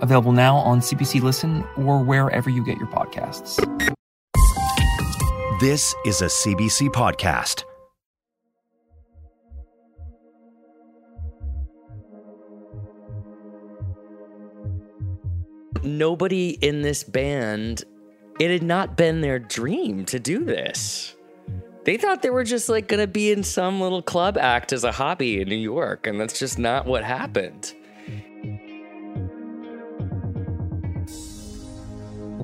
available now on CBC Listen or wherever you get your podcasts. This is a CBC podcast. Nobody in this band, it had not been their dream to do this. They thought they were just like gonna be in some little club act as a hobby in New York, and that's just not what happened.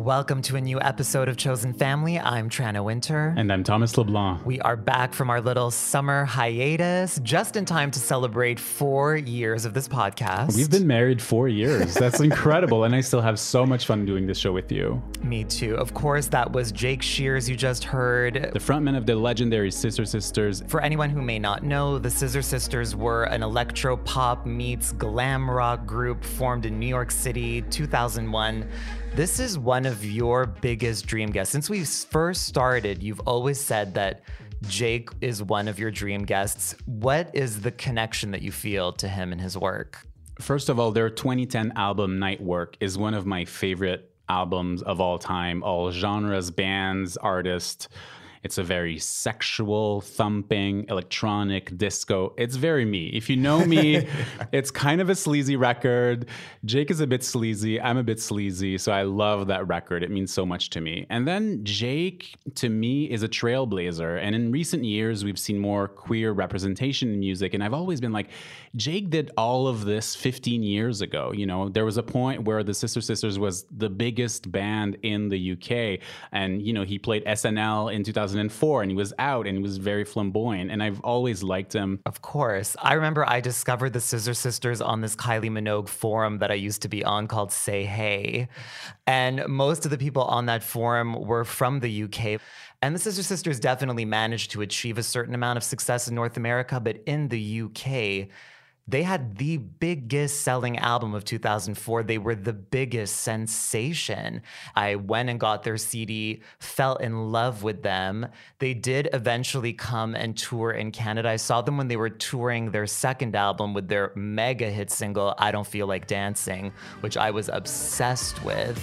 Welcome to a new episode of Chosen Family. I'm Tranna Wintour. And I'm Thomas LeBlanc. We are back from our little summer hiatus just in time to celebrate four years of this podcast. We've been married four years. That's incredible. And I still have so much fun doing this show with you. Me too. Of course, that was Jake Shears you just heard. The frontman of the legendary Scissor Sisters. For anyone who may not know, the Scissor Sisters were an electro pop meets glam rock group formed in New York City 2001. This is one of your biggest dream guests. Since we first started, you've always said that Jake is one of your dream guests. What is the connection that you feel to him and his work? First of all, their 2010 album Night Work is one of my favorite albums of all time, all genres, bands, artists. It's a very sexual, thumping, electronic disco. It's very me. If you know me, it's kind of a sleazy record. Jake is a bit sleazy. I'm a bit sleazy. So I love that record. It means so much to me. And then Jake, to me, is a trailblazer. And in recent years, we've seen more queer representation in music. And I've always been like, Jake did all of this 15 years ago. You know, there was a point where the Scissor Sisters was the biggest band in the UK. And, you know, he played SNL in 2004 and he was out and he was very flamboyant and I've always liked him. Of course. I remember I discovered the Scissor Sisters on this Kylie Minogue forum that I used to be on called Say Hey. And most of the people on that forum were from the UK. And the Scissor Sisters definitely managed to achieve a certain amount of success in North America, but in the UK, they had the biggest selling album of 2004. They were the biggest sensation. I went and got their CD, fell in love with them. They did eventually come and tour in Canada. I saw them when they were touring their second album with their mega hit single, I Don't Feel Like Dancing, which I was obsessed with.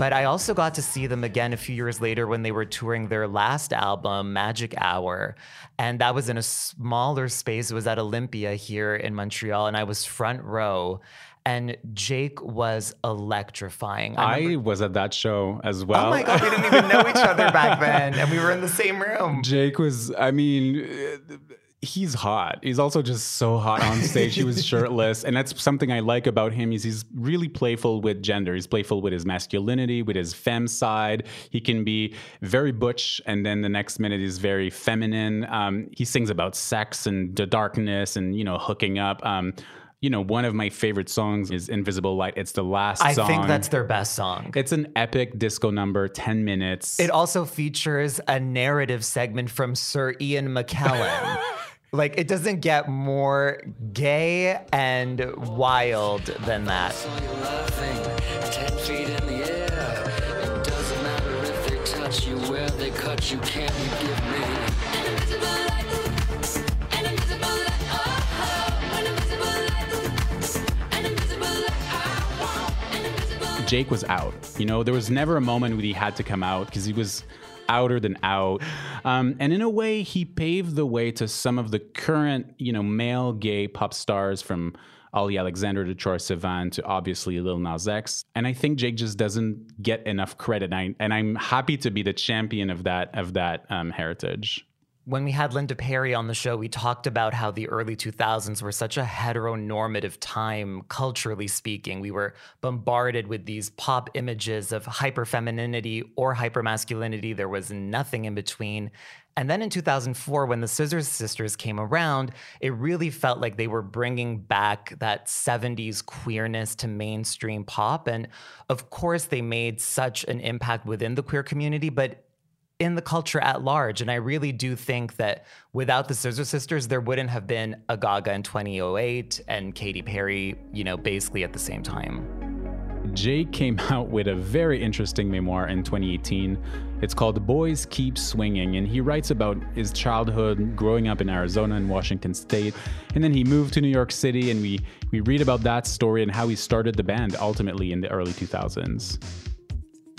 But I also got to see them again a few years later when they were touring their last album, Magic Hour. And that was in a smaller space. It was at Olympia here in Montreal. And I was front row. And Jake was electrifying. I, I was at that show as well. Oh my God, we didn't even know each other back then. And we were in the same room. Jake was, I mean, he's hot. He's also just so hot on stage. he was shirtless, and that's something I like about him. Is he's really playful with gender. He's playful with his masculinity, with his femme side. He can be very butch, and then the next minute he's very feminine. Um, he sings about sex and the darkness, and you know, hooking up. Um, you know, one of my favorite songs is Invisible Light. It's the last I song. think that's their best song. It's an epic disco number, 10 minutes. It also features a narrative segment from Sir Ian McKellen. Like it doesn't get more gay and wild than that. Jake was out. You know, there was never a moment when he had to come out because he was outer than out. Um, and in a way, he paved the way to some of the current, you know, male gay pop stars from Olly Alexander to Troye Sivan to obviously Lil Nas X. And I think Jake just doesn't get enough credit. And, I, and I'm happy to be the champion of that of that um, heritage. When we had Linda Perry on the show, we talked about how the early 2000s were such a heteronormative time, culturally speaking. We were bombarded with these pop images of hyperfemininity or hypermasculinity. There was nothing in between. And then in 2004, when the Scissors Sisters came around, it really felt like they were bringing back that 70s queerness to mainstream pop. And of course, they made such an impact within the queer community, but in the culture at large. And I really do think that without the Scissor Sisters, there wouldn't have been a Gaga in 2008 and Katy Perry, you know, basically at the same time. Jake came out with a very interesting memoir in 2018. It's called Boys Keep Swinging, and he writes about his childhood growing up in Arizona and Washington State. And then he moved to New York City, and we, we read about that story and how he started the band ultimately in the early 2000s.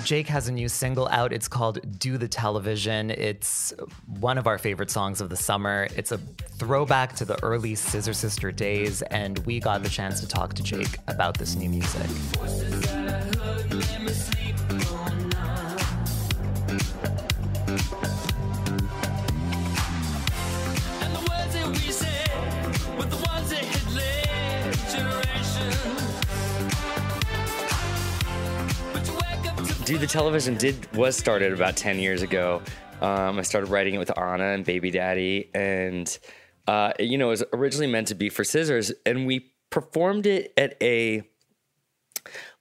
Jake has a new single out. It's called Do the Television. It's one of our favorite songs of the summer. It's a throwback to the early Scissor Sister days, and we got the chance to talk to Jake about this new music. Do the television did was started about ten years ago. Um, I started writing it with Anna and Babydaddy, and uh, you know, it was originally meant to be for Scissors, and we performed it at a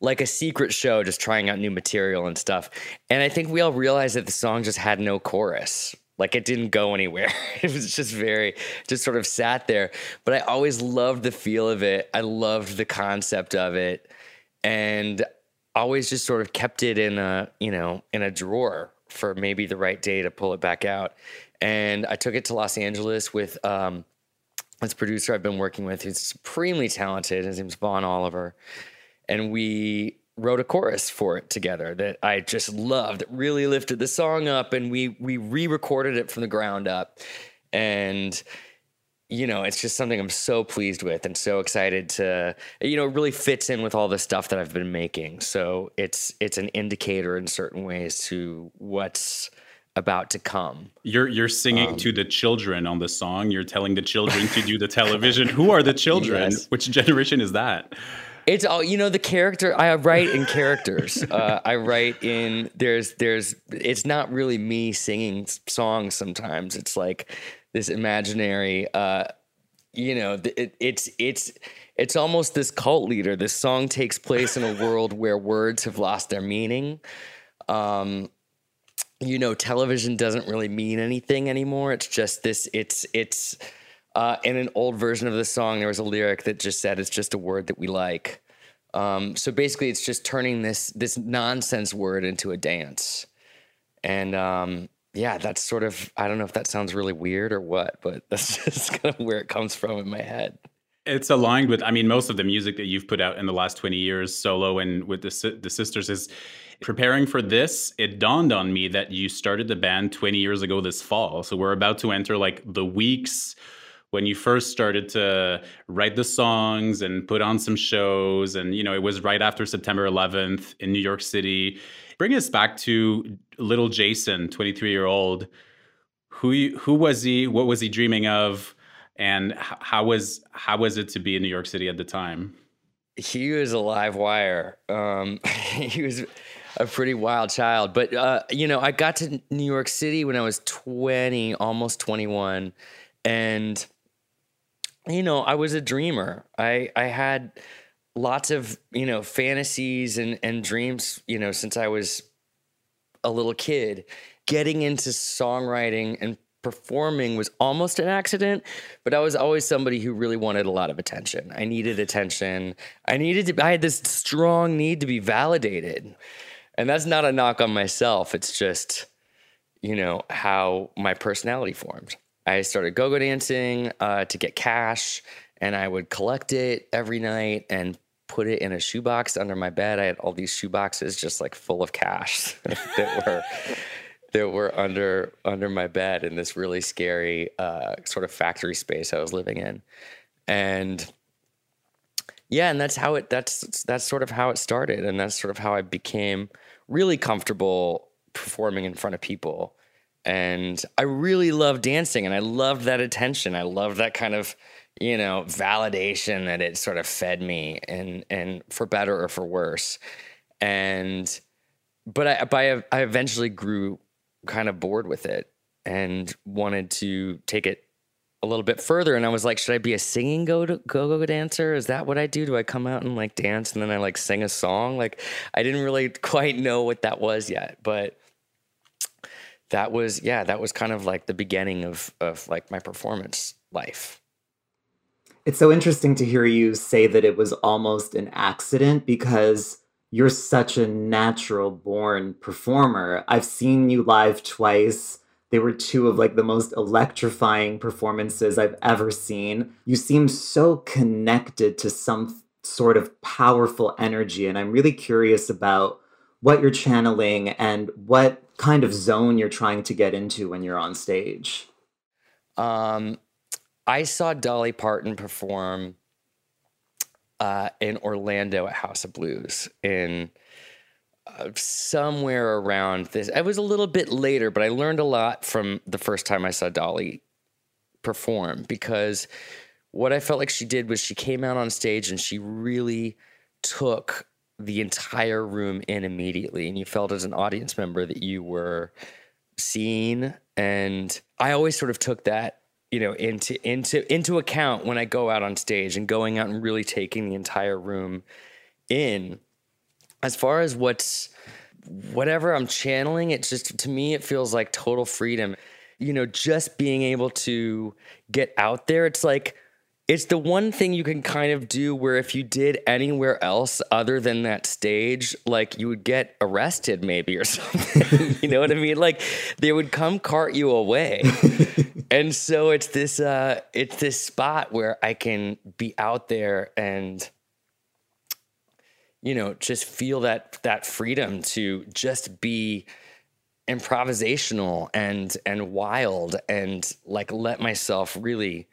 like a secret show, just trying out new material and stuff. And I think we all realized that the song just had no chorus. Like it didn't go anywhere. it was just very, just sort of sat there. But I always loved the feel of it. I loved the concept of it. And always just sort of kept it in a you know in a drawer for maybe the right day to pull it back out. And i took it to los angeles with um, this producer i've been working with who's supremely talented. His name's vaughn oliver. And we wrote a chorus for it together that i just loved. It really lifted the song up and we we re-recorded it from the ground up. And you know, it's just something I'm so pleased with and so excited to, you know, it really fits in with all the stuff that I've been making. So it's it's an indicator in certain ways to what's about to come. You're you're singing um, to the children on the song. You're telling the children to do the television. Who are the children? Yes. Which generation is that? It's all you know. The character I write in characters. uh, I write in there's there's. It's not really me singing songs. Sometimes it's like this imaginary uh you know it, it's it's it's almost this cult leader. This song takes place in a world where words have lost their meaning. Um you know television doesn't really mean anything anymore. It's just this it's it's uh in an old version of the song there was a lyric that just said it's just a word that we like. Um so basically it's just turning this this nonsense word into a dance. And um yeah, that's sort of I don't know if that sounds really weird or what, but that's just kind of where it comes from in my head. It's aligned with I mean most of the music that you've put out in the last 20 years solo and with the the sisters is preparing for this, it dawned on me that you started the band 20 years ago this fall. So we're about to enter like the weeks when you first started to write the songs and put on some shows and you know it was right after September 11th in New York City bring us back to little Jason, 23 year old. Who who was he? What was he dreaming of? And how was how was it to be in New York City at the time? He was a live wire. Um, he was a pretty wild child. But uh, you know, I got to New York City when I was 20, almost 21, and you know, I was a dreamer. I I had lots of you know fantasies and and dreams you know since i was a little kid. Getting into songwriting and performing was almost an accident but i was always somebody who really wanted a lot of attention. I needed attention. I needed to i had this strong need to be validated. And that's not a knock on myself. It's just you know how my personality formed. I started go-go dancing uh, to get cash and I would collect it every night and put it in a shoebox under my bed. I had all these shoeboxes just like full of cash that were that were under under my bed in this really scary uh, sort of factory space I was living in, and yeah, and that's how it that's that's sort of how it started, and that's sort of how I became really comfortable performing in front of people, And I really love dancing and I loved that attention. I loved that kind of, you know, validation that it sort of fed me and and for better or for worse. And but I I, I eventually grew kind of bored with it and wanted to take it a little bit further and I was like, should I be a singing go go go dancer? Is that what I do? Do I come out and like dance and then I like sing a song? Like I didn't really quite know what that was yet, but that was yeah, that was kind of like the beginning of of like my performance life. It's so interesting to hear you say that it was almost an accident because you're such a natural born performer. I've seen you live twice they were two of like the most electrifying performances I've ever seen. You seem so connected to some sort of powerful energy and I'm really curious about what you're channeling and what kind of zone you're trying to get into when you're on stage. Um I saw Dolly Parton perform uh, in Orlando at House of Blues in somewhere around this. I was a little bit later, but I learned a lot from the first time I saw Dolly perform because what I felt like she did was she came out on stage and she really took the entire room in immediately. And you felt as an audience member that you were seen. And I always sort of took that, you know, into into into account when I go out on stage and going out and really taking the entire room in as far as what's whatever I'm channeling, it's just to me it feels like total freedom. You know, just being able to get out there, it's like it's the one thing you can kind of do where if you did anywhere else other than that stage, like you would get arrested maybe or something. you know what I mean? Like they would come cart you away. and so it's this uh it's this spot where I can be out there and you know, just feel that that freedom to just be improvisational and and wild and like let myself really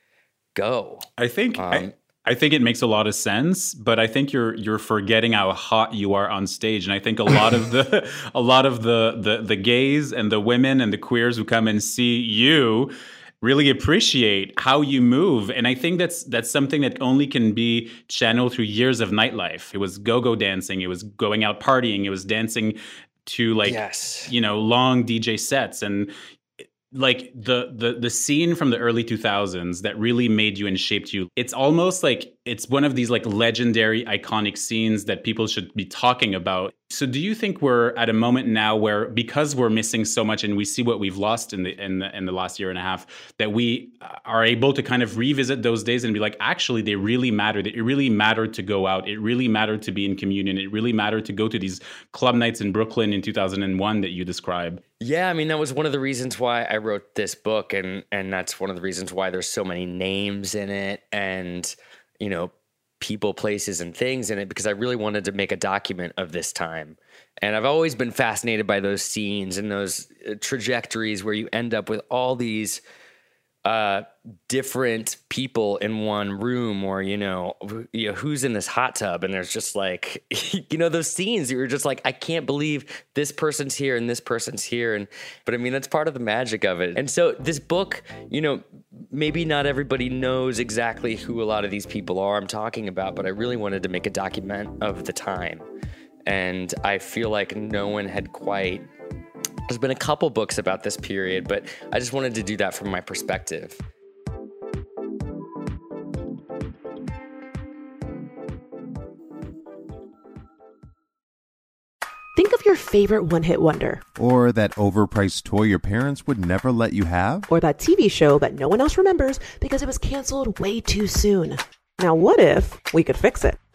go. I think um, I, I think it makes a lot of sense, but I think you're you're forgetting how hot you are on stage, and I think a lot of the a lot of the the the gays and the women and the queers who come and see you really appreciate how you move. And i think that's that's something that only can be channeled through years of nightlife. It was go-go dancing. It was going out partying. It was dancing to like yes. you know long dj sets. And like the the the scene from the early 2000s that really made you and shaped you it's almost like it's one of these like legendary iconic scenes that people should be talking about. So do you think we're at a moment now where because we're missing so much and we see what we've lost in the in the, in the last year and a half that we uh, are able to kind of revisit those days and be like actually they really mattered that it really mattered to go out. It really mattered to be in communion. It really mattered to go to these club nights in Brooklyn in 2001 that you describe? Yeah, I mean that was one of the reasons why I wrote this book and and that's one of the reasons why there's so many names in it and you know people, places and things in it because I really wanted to make a document of this time. And I've always been fascinated by those scenes and those uh, trajectories where you end up with all these uh, different people in one room, or you know, you know, who's in this hot tub, and there's just like, you know, those scenes you're just like, I can't believe this person's here and this person's here, and but I mean that's part of the magic of it. And so this book, you know, maybe not everybody knows exactly who a lot of these people are I'm talking about, but I really wanted to make a document of the time, and I feel like no one had quite there's been a couple books about this period, but I just wanted to do that from my perspective. Think of your favorite one hit wonder. Or that overpriced toy your parents would never let you have. Or that TV show that no one else remembers because it was canceled way too soon. Now, what if we could fix it?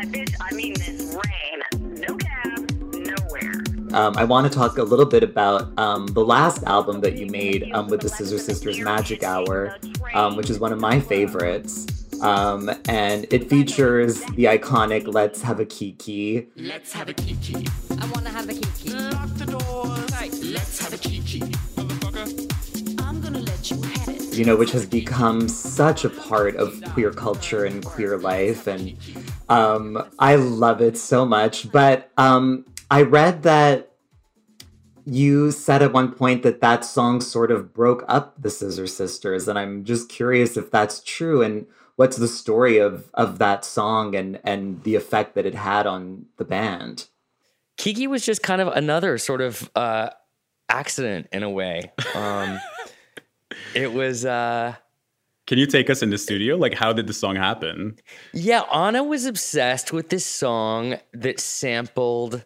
by bitch, I mean this rain. No cab, nowhere. um, I want to talk a little bit about um, the last album that you made um, with the Scissor Sisters, Magic Hour, um, which is one of my favorites. Um, and it features the iconic Let's Have a Kiki. Let's have a kiki. I wanna have a kiki. Lock the door. Right. Let's have a kiki. Motherfucker. I'm gonna let you have it. you know, which has become such a part of queer culture and queer life. And um, I love it so much. But um, I read that you said at one point that that song sort of broke up the Scissor Sisters. And I'm just curious if that's true and what's the story of, of that song and, and the effect that it had on the band. Kiki was just kind of another sort of uh, accident in a way. Um, it was. Uh, Can you take us in the studio? Like, how did the song happen? Yeah, Anna was obsessed with this song that sampled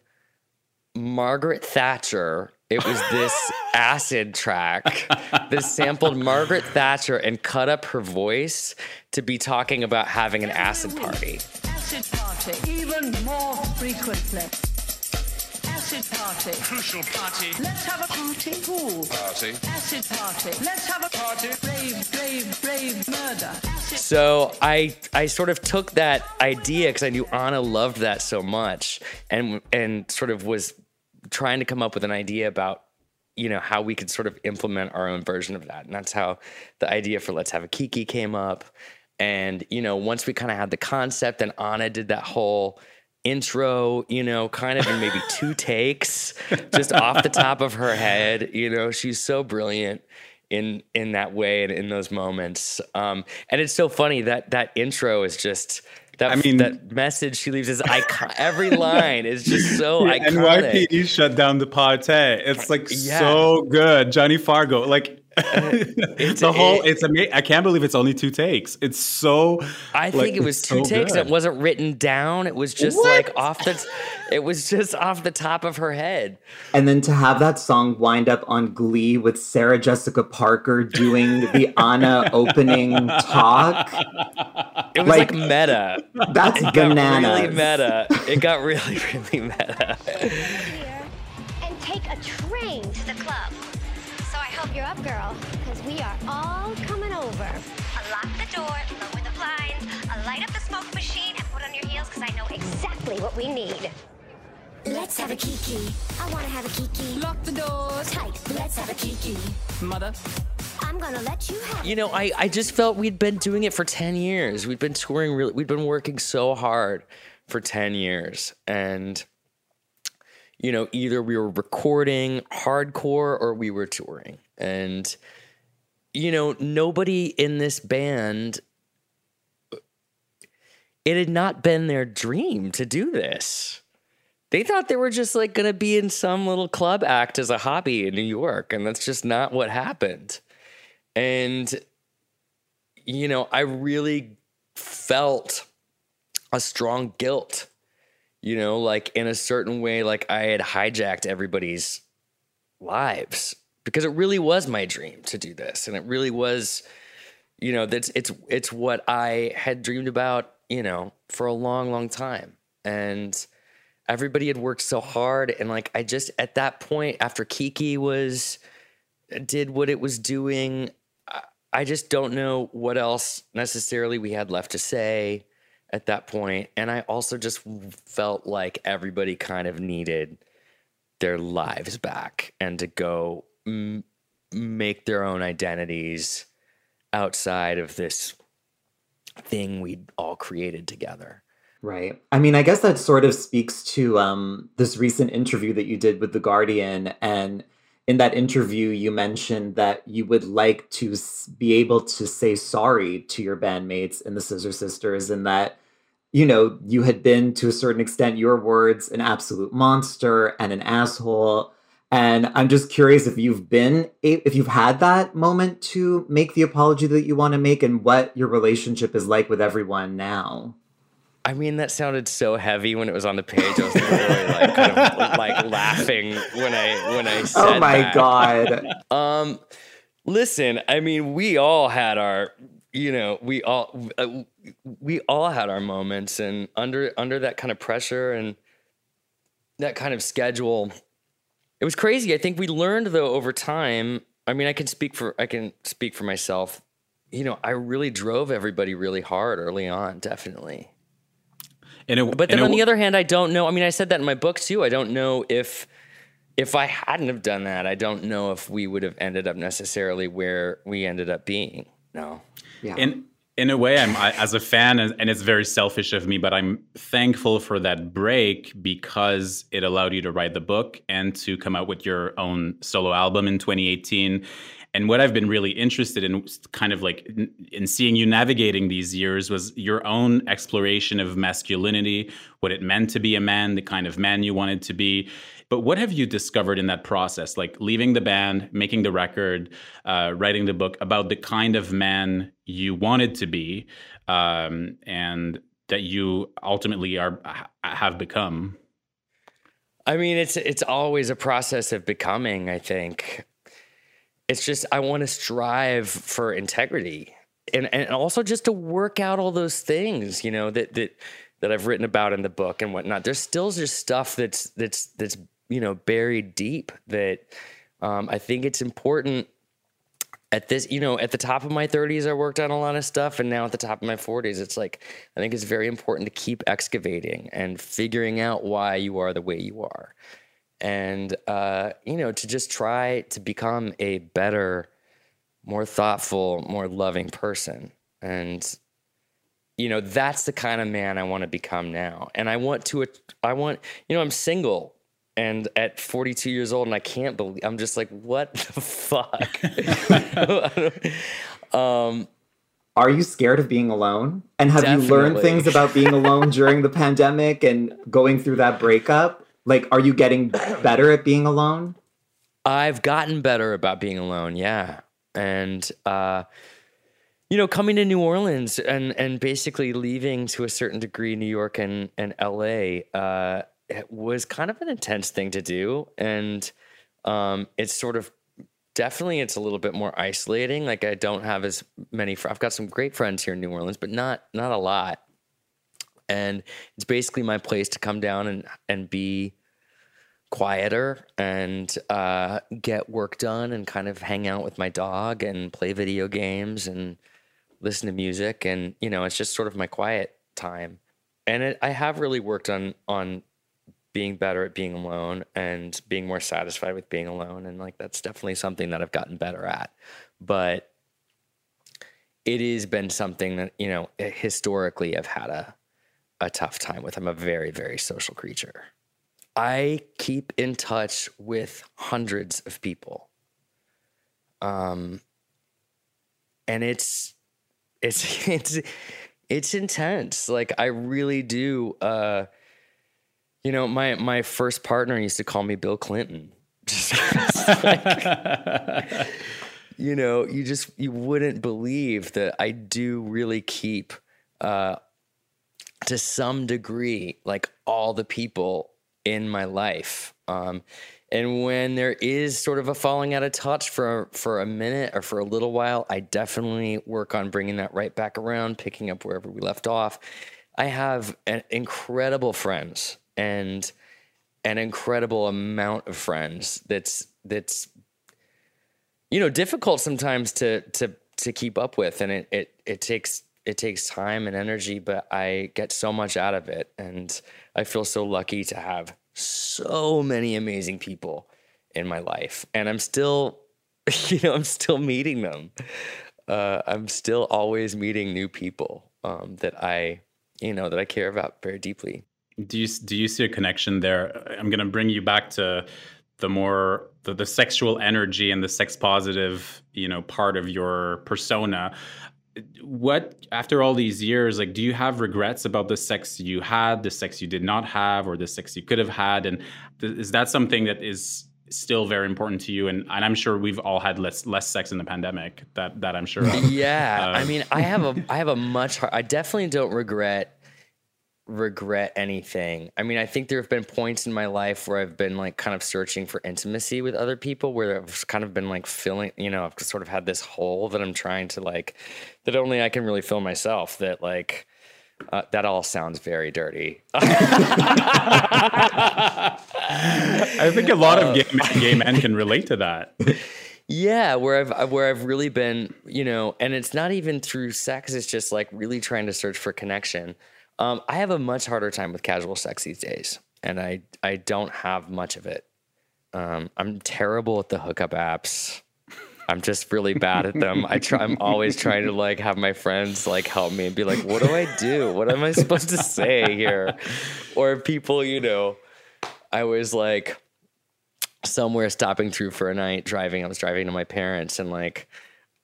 Margaret Thatcher. It was this acid track that sampled Margaret Thatcher and cut up her voice to be talking about having an acid party. Acid party. Even more frequently. Acid party. Crucial party. Let's have a party. Pool. Party. Acid party. Let's have a party. Brave, brave, brave murder. Acid So I I sort of took that idea because I knew Anna loved that so much, and and sort of was trying to come up with an idea about you know how we could sort of implement our own version of that, and that's how the idea for Let's Have a Kiki came up. And you know, once we kind of had the concept, and Anna did that whole intro, you know, kind of in maybe two takes, just off the top of her head. You know, she's so brilliant in in that way and in those moments. Um, and it's so funny that that intro is just that. I mean- that message she leaves is icon. Every line is just so Yeah, iconic. NYPD shut down the party. It's like Yeah. so good. Johnny Fargo, like the whole. it- it's amazing. I can't believe it's only two takes. It's so. I like, think it was two so takes. good. It wasn't written down. It was just like off the. It was just off the top of her head. And then to have that song wind up on Glee with Sarah Jessica Parker doing the Anna opening talk. It was like, meta. That's it got bananas. really meta. It got really, really meta. and take a train to the club. So you're up, girl, because we are all coming over. Lock the door, lower the blinds, light up the smoke machine, and put on your heels, because I know exactly what we need. Let's have a kiki. I want to have a kiki. Lock the doors. Tight. Let's have a kiki. Mother. I'm gonna let you have You know, I, I just felt we'd been doing it for 10 years. We'd been touring really, we'd been working so hard for 10 years. And, you know, either we were recording hardcore or we were touring. And, you know, nobody in this band, it had not been their dream to do this. They thought they were just like going to be in some little club act as a hobby in New York. And that's just not what happened. And, you know, I really felt a strong guilt, you know, like in a certain way, like I had hijacked everybody's lives because it really was my dream to do this. And it really was, you know, that's it's it's what I had dreamed about, you know, for a long, long time. And everybody had worked so hard. And like I just at that point, after Kiki was did what it was doing. I- I just don't know what else necessarily we had left to say at that point. And I also just felt like everybody kind of needed their lives back and to go m- make their own identities outside of this thing we'd all created together. Right. I mean, I guess that sort of speaks to um, this recent interview that you did with The Guardian. And in that interview, you mentioned that you would like to be able to say sorry to your bandmates in the Scissor Sisters, and that, you know, you had been to a certain extent, your words, an absolute monster and an asshole. And I'm just curious if you've been, if you've had that moment to make the apology that you want to make and what your relationship is like with everyone now. I mean, that sounded so heavy when it was on the page. I was literally like kind of like laughing when I when I said Oh my that. God. Um, listen, I mean, we all had our, you know, we all uh, we all had our moments, and under under that kind of pressure and that kind of schedule, it was crazy. I think we learned though over time. I mean, I can speak for I can speak for myself. You know, I really drove everybody really hard early on, definitely. In a, But then in a- on the other hand, I don't know. I mean, I said that in my book too. I don't know if if I hadn't have done that, I don't know if we would have ended up necessarily where we ended up being. No. Yeah. in in a way i'm I, as a fan and and it's very selfish of me but i'm thankful for that break because it allowed you to write the book and to come out with your own solo album in 2018 and what i've been really interested in kind of like in, in seeing you navigating these years was your own exploration of masculinity what it meant to be a man the kind of man you wanted to be but what have you discovered in that process, like leaving the band, making the record, uh, writing the book about the kind of man you wanted to be, um, and that you ultimately are have become? I mean, it's it's always a process of becoming. I think it's just I want to strive for integrity, and and also just to work out all those things, you know, that that that I've written about in the book and whatnot. There's still just stuff that's that's that's you know buried deep that um, I think it's important at this, you know, at the top of my 30s, I worked on a lot of stuff. And now at the top of my 40s, it's like, I think it's very important to keep excavating and figuring out why you are the way you are. And, uh, you know, to just try to become a better, more thoughtful, more loving person. And, you know, that's the kind of man I want to become now. And I want to, I want, you know, I'm single and at 42 years old and i can't believe i'm just like what the fuck um Are you scared of being alone? And have you learned things about being alone during the pandemic and going through that breakup? Like, are you getting better at being alone? i've gotten better about being alone yeah. And uh you know coming to new orleans and and basically leaving to a certain degree new york and and la uh was kind of an intense thing to do. And um it's sort of definitely it's a little bit more isolating. Like i don't have as many fr- i've got some great friends here in new orleans but not not a lot and it's basically my place to come down and and be quieter and uh, get work done and kind of hang out with my dog and play video games and listen to music. And you know it's just sort of my quiet time. And it, i have really worked on on being better at being alone and being more satisfied with being alone. And like that's definitely something that i've gotten better at. But it has been something that you know historically i've had a a tough time with i'm a very very social creature I keep in touch with hundreds of people. Um and it's it's it's it's intense. Like I really do uh you know, my my first partner used to call me Bill Clinton. Like, you know, you just you wouldn't believe that I do really keep uh to some degree like all the people in my life. Um, and when there is sort of a falling out of touch for for a minute or for a little while, I definitely work on bringing that right back around, picking up wherever we left off. I have an incredible friends and an incredible amount of friends. That's that's you know difficult sometimes to to to keep up with, and it it it takes it takes time and energy, but I get so much out of it, and I feel so lucky to have so many amazing people in my life, and I'm still, you know, I'm still meeting them. Uh, I'm still always meeting new people um, that I, you know, that I care about very deeply. Do you do you see a connection there? I'm going to bring you back to the more the, the sexual energy and the sex positive, you know, part of your persona. What after all these years, like, do you have regrets about the sex you had, the sex you did not have, or the sex you could have had? And th- is that something that is still very important to you? And, and I'm sure we've all had less less sex in the pandemic. That that I'm sure. Of. Yeah, Uh, I mean, I have a I have a much hard. I definitely don't regret regret anything. I mean, I think there have been points in my life where I've been like kind of searching for intimacy with other people where I've kind of been like filling, you know, I've sort of had this hole that I'm trying to like that only I can really fill myself that like Uh, that all sounds very dirty. I think a lot of gay men, gay men can relate to that. Yeah, where I've where I've really been, you know, and it's not even through sex. It's just like really trying to search for connection. Um, I have a much harder time with casual sex these days, and I I don't have much of it. Um, I'm terrible at the hookup apps. I'm just really bad at them. I try. I'm always trying to like have my friends like help me and be like, "What do I do? What am I supposed to say here?" Or people, you know, I was like somewhere stopping through for a night driving. I was driving to my parents and like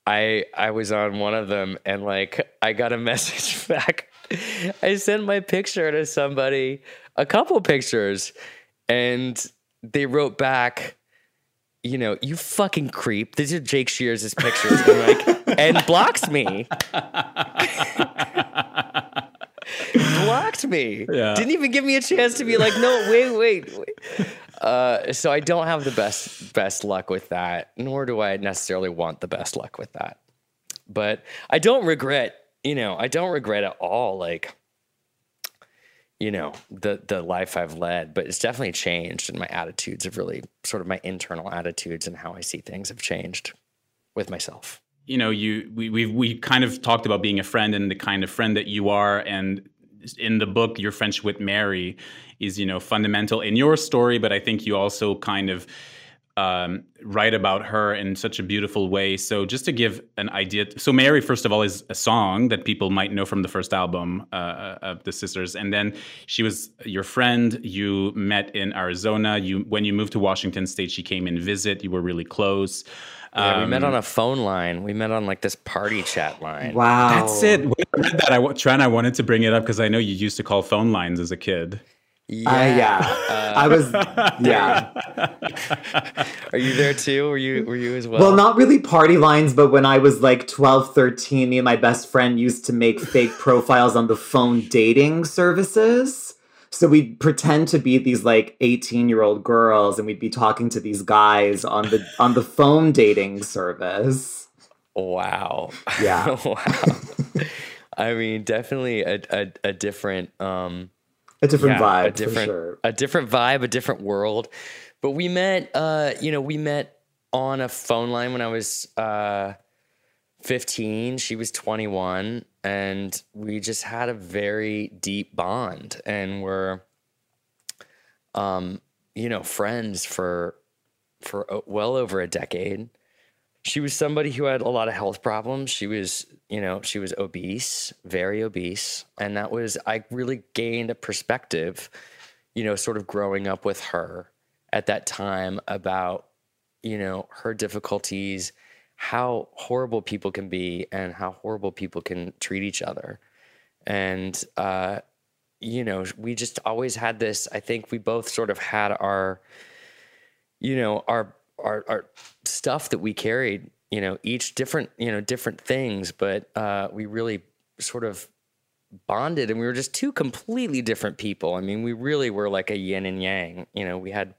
I I was on one of them and like I got a message back. I sent my picture to somebody, a couple pictures, and they wrote back, you know, you fucking creep. These are Jake Shears' pictures. and like and blocks me. blocked me. Yeah. Didn't even give me a chance to be like, no, wait, wait, wait. Uh, so I don't have the best best luck with that, nor do I necessarily want the best luck with that. But I don't regret, you know, I don't regret at all, like, you know, the the life I've led. But it's definitely changed, and my attitudes have really sort of my internal attitudes and how I see things have changed with myself. you know you we we we kind of talked about being a friend and the kind of friend that you are and in the book your friendship with mary is you know fundamental in your story but i think you also kind of um, write about her in such a beautiful way so just to give an idea so mary first of all is a song that people might know from the first album uh, of the sisters and then she was your friend you met in arizona you when you moved to washington state she came and visit you were really close Yeah, we met Um, on a phone line. We met on like this party chat line. Wow, that's it. When I read that, I wa- Trent, I wanted to bring it up because I know you used to call phone lines as a kid. Yeah, yeah. I was, yeah. Are you there too? Were you were you as well? Well, not really party lines, but when I was like 12, 13, me and my best friend used to make fake profiles on the phone dating services. So we'd pretend to be these like 18 year old girls and we'd be talking to these guys on the on the phone dating service. Wow. Yeah. wow. I mean, definitely a a, a different um A different yeah, vibe, a for different sure. a different vibe, a different world. But we met uh, you know, we met on a phone line when I was uh 15, she was 21 and we just had a very deep bond and we're um you know, friends for for uh, well over a decade. She was somebody who had a lot of health problems. She was, you know, she was obese, very obese. And that was, I really gained a perspective, you know, sort of growing up with her at that time about, you know, her difficulties, how horrible people can be and how horrible people can treat each other. And, uh, you know, we just always had this, I think we both sort of had our, you know our our our stuff that we carried you know each different you know different things but uh we really sort of bonded and we were just two completely different people. I mean we really were like a yin and yang you know we had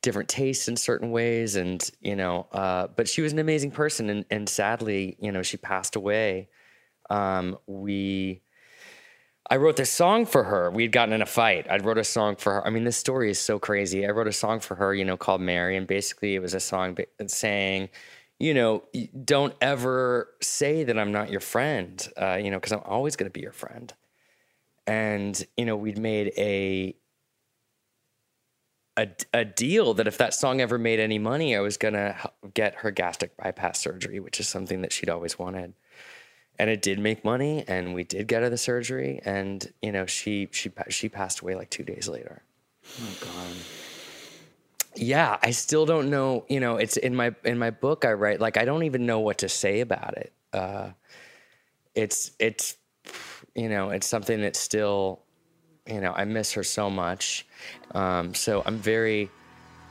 different tastes in certain ways and you know uh but she was an amazing person and and sadly you know she passed away. Um we I wrote this song for her. We had gotten in a fight. I wrote a song for her. I mean, this story is so crazy. I wrote a song for her, you know, called Mary, and basically it was a song saying, you know, don't ever say that I'm not your friend, uh, you know, because I'm always going to be your friend. And you know, we'd made a, a a deal that if that song ever made any money, I was gonna get her gastric bypass surgery, which is something that she'd always wanted and it did make money and we did get her the surgery and you know she she she passed away like 2 days later. Oh god. Yeah, I still don't know, you know, it's in my in my book I write like I don't even know what to say about it. Uh it's it's you know, it's something that's still you know, I miss her so much. Um so I'm very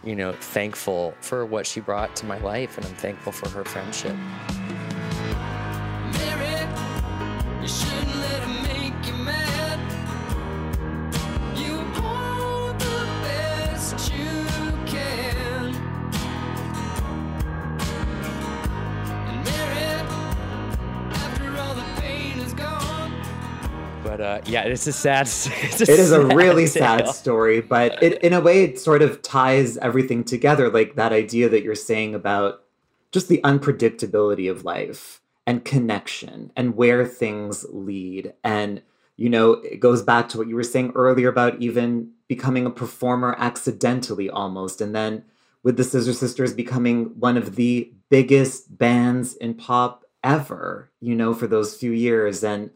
you know, thankful for what she brought to my life and I'm thankful for her friendship. Uh, yeah, it's a sad. It's a it is a really tale. sad story, but it, in a way, it sort of ties everything together. Like that idea that you're saying about just the unpredictability of life and connection and where things lead. And, you know, it goes back to what you were saying earlier about even becoming a performer accidentally almost. And then with the Scissor Sisters becoming one of the biggest bands in pop ever, you know, for those few years. And,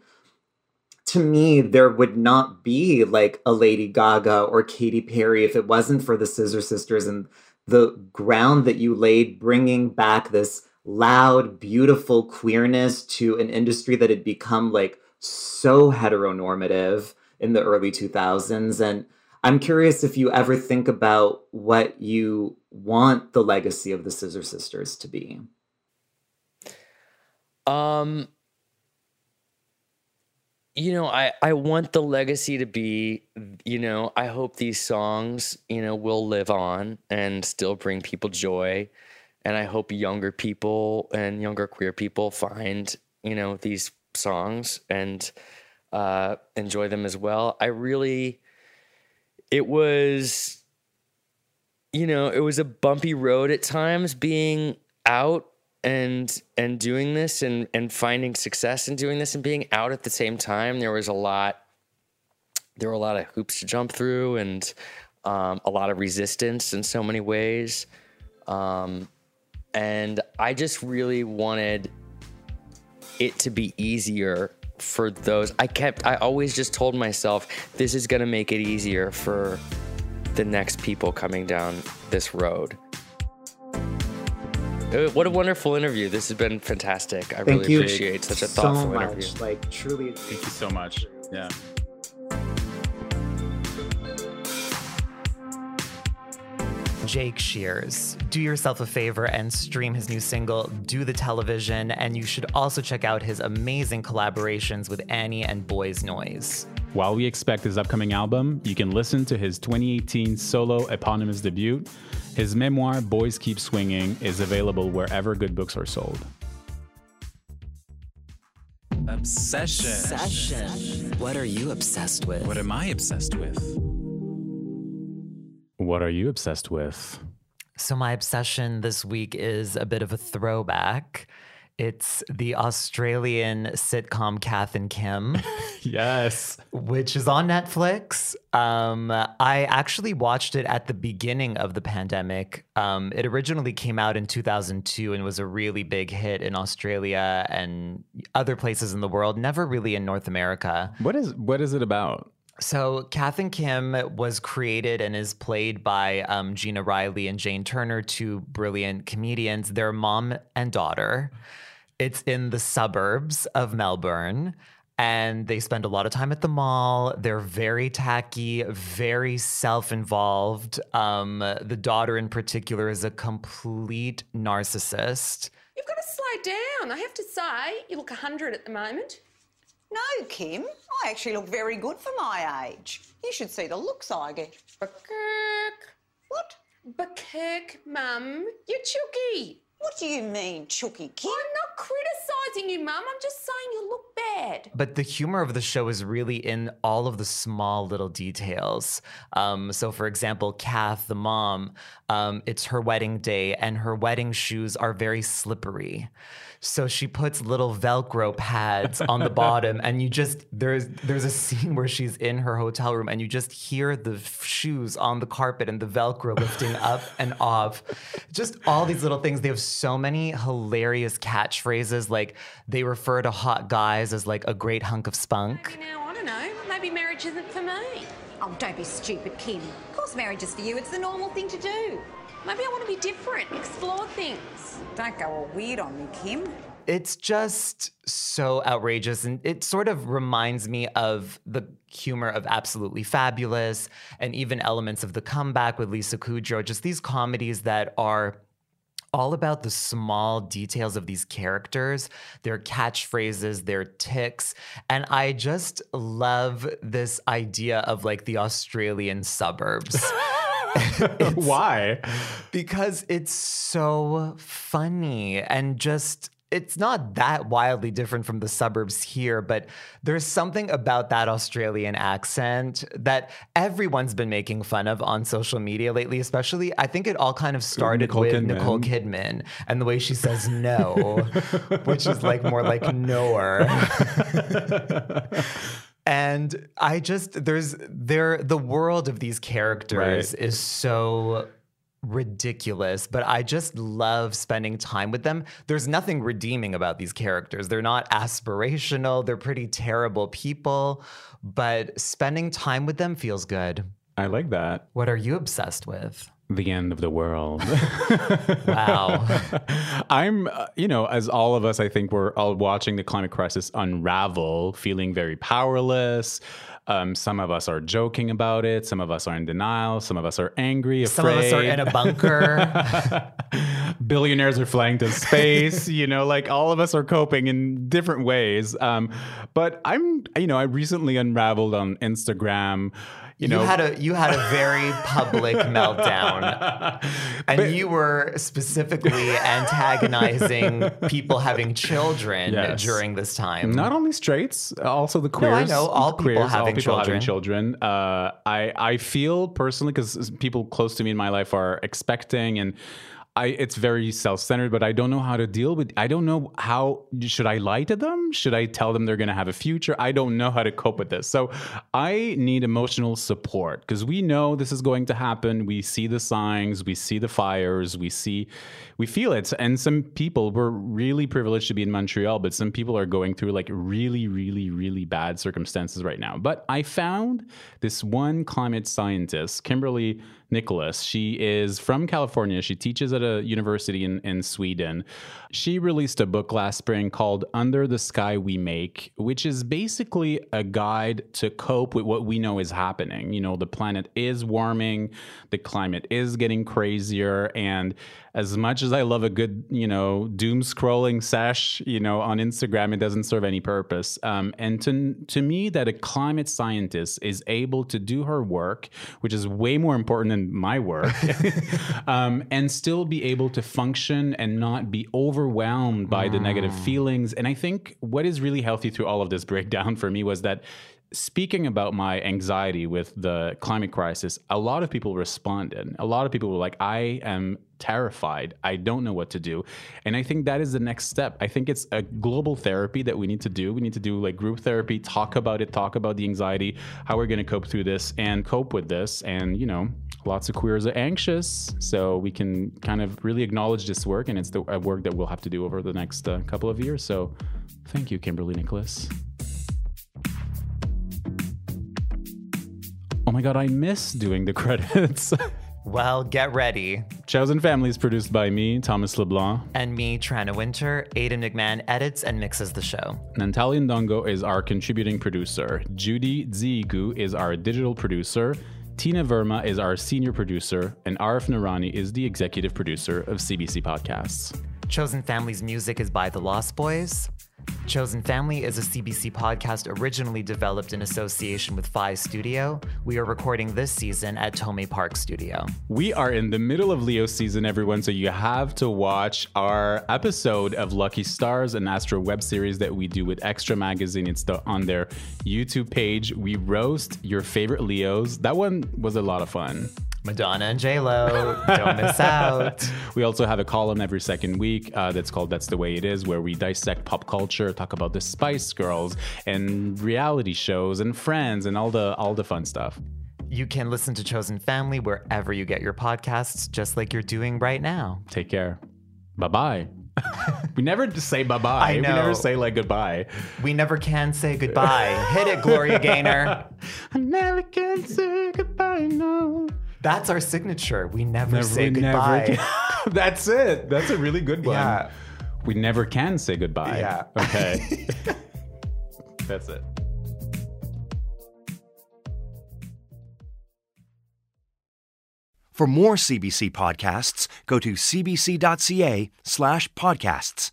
to me, there would not be like a Lady Gaga or Katy Perry if it wasn't for the Scissor Sisters and the ground that you laid bringing back this loud, beautiful queerness to an industry that had become like so heteronormative in the early 2000s. And I'm curious if you ever think about what you want the legacy of the Scissor Sisters to be. Um, you know, I I want the legacy to be, you know, I hope these songs, you know, will live on and still bring people joy, and I hope younger people and younger queer people find, you know, these songs and uh, enjoy them as well. I really, it was, you know, it was a bumpy road at times being out and and doing this and and finding success in doing this and being out at the same time there was a lot there were a lot of hoops to jump through and um, a lot of resistance in so many ways. Um, and i just really wanted it to be easier for those i kept i always just told myself this is going to make it easier for the next people coming down this road Uh, what a wonderful interview. This has been fantastic. I Thank really you appreciate such a so thoughtful much. interview. Like truly, Thank you so much. Yeah. Jake Shears. Do yourself a favor and stream his new single, Do the Television, and you should also check out his amazing collaborations with Annie and Boys Noize. While we expect his upcoming album, you can listen to his 2018 solo eponymous debut. His memoir, Boys Keep Swinging, is available wherever good books are sold. Obsession. Obsession. What are you obsessed with? What am I obsessed with? What are you obsessed with? So, my obsession this week is a bit of a throwback. It's the Australian sitcom Kath and Kim. yes. Which is on Netflix. Um, I actually watched it at the beginning of the pandemic. Um, it originally came out in 2002 and was a really big hit in Australia and other places in the world, never really in North America. What is what is it about? So, Kath and Kim was created and is played by um, Gina Riley and Jane Turner, two brilliant comedians. They're mom and daughter. It's in the suburbs of Melbourne, and they spend a lot of time at the mall. They're very tacky, very self involved. Um, the daughter, in particular, is a complete narcissist. You've got to slow down. I have to say, you look 100 at the moment. No, Kim. I actually look very good for my age. You should see the looks I get. Kirk. What? Kirk, Mum. You're chooky. What do you mean, Chooky Kim? I'm not criticising you, Mum. I'm just saying you look bad. But the humor of the show is really in all of the small little details. Um, so, for example, Kath, the mom, um, it's her wedding day, and her wedding shoes are very slippery. So she puts little Velcro pads on the bottom, and you just there's there's a scene where she's in her hotel room, and you just hear the f- shoes on the carpet and the Velcro lifting up and off. Just all these little things. They have so many hilarious catchphrases, like they refer to hot guys as like a great hunk of spunk. Now, I don't know. Maybe marriage isn't for me. Oh, don't be stupid, Kim. Of course marriage is for you. It's the normal thing to do. Maybe I want to be different, explore things. Don't go all weird on me, Kim. It's just so outrageous. And it sort of reminds me of the humor of Absolutely Fabulous and even elements of The Comeback with Lisa Kudrow, just these comedies that are all about the small details of these characters, their catchphrases, their ticks. And I just love this idea of like the Australian suburbs. Why? Because it's so funny and just it's not that wildly different from the suburbs here, but there's something about that Australian accent that everyone's been making fun of on social media lately, especially. I think it all kind of started Nicole with Kidman. Nicole Kidman and the way she says no, which is like more like knower. and I just there's there the world of these characters Right. is so ridiculous, but I just love spending time with them. There's nothing redeeming about these characters. They're not aspirational, they're pretty terrible people, but spending time with them feels good. I like that. What are you obsessed with? The end of the world. Wow. I'm, uh, you know, as all of us, I think we're all watching the climate crisis unravel, feeling very powerless. Um, some of us are joking about it. Some of us are in denial. Some of us are angry, afraid. Some of us are in a bunker. Billionaires are flying to space. you know, like all of us are coping in different ways. Um, but I'm, you know, I recently unraveled on Instagram. You, You, had a you had a very public meltdown, and you were specifically antagonizing people having children Yes. during this time. Not only straights, also the queers. No. I know, all people queers, all having people having children. children. Uh, I I feel personally because people close to me in my life are expecting and. I, it's very self-centered, but I don't know how to deal with. I don't know how should I lie to them? Should I tell them they're going to have a future? I don't know how to cope with this. So I need emotional support because we know this is going to happen. We see the signs, we see the fires, we see, we feel it. And some people we're really privileged to be in Montreal, but some people are going through like really, really, really bad circumstances right now. But I found this one climate scientist, Kimberly Nicholas. She is from California. She teaches at a university in, in Sweden. She released a book last spring called Under the Sky We Make, which is basically a guide to cope with what we know is happening. You know, the planet is warming, the climate is getting crazier, and as much as I love a good, you know, doom scrolling sesh, you know, on Instagram, it doesn't serve any purpose. Um, and to, to me, that a climate scientist is able to do her work, which is way more important than my work, um, and still be able to function and not be overwhelmed by the negative feelings. And I think what is really healthy through all of this breakdown for me was that speaking about my anxiety with the climate crisis, a lot of people responded. A lot of people were like, I am terrified. I don't know what to do. And I think that is the next step. I think it's a global therapy that we need to do. We need to do like group therapy, talk about it, talk about the anxiety, how we're going to cope through this and cope with this. And, you know, lots of queers are anxious. So we can kind of really acknowledge this work. And it's the work that we'll have to do over the next uh, couple of years. So thank you, Kimberly Nicholas. Oh my God, I miss doing the credits. Well, get ready. Chosen Family is produced by me, Thomas LeBlanc. And me, Tranna Wintour, Aidan McMahon edits and mixes the show. Nantali Ndongo is our contributing producer. Judy Zigu is our digital producer. Tina Verma is our senior producer. And Arif Nurani is the executive producer of CBC Podcasts. Chosen Family's music is by The Lost Boys. Chosen Family is a CBC podcast originally developed in association with Phi Studio. We are recording this season at Tomei Park Studio. We are in the middle of Leo season, everyone, so you have to watch our episode of Lucky Stars, an Astro web series that we do with Xtra Magazine. It's the, on their YouTube page. We roast your favorite Leos. That one was a lot of fun. Madonna and J-Lo, don't miss out. We also have a column every second week uh, that's called That's the Way It Is, where we dissect pop culture, talk about the Spice Girls and reality shows and friends and all the all the fun stuff. You can listen to Chosen Family wherever you get your podcasts, just like you're doing right now. Take care. Bye bye. we never say bye bye. We never say like goodbye. We never can say goodbye. Hit it, Gloria Gaynor. I never can say goodbye, no. That's our signature. We never, Never- say we never goodbye. can- That's it. That's a really good one. Yeah. We never can say goodbye. Yeah. Okay. That's it. For more CBC podcasts, go to cbc.ca slash podcasts.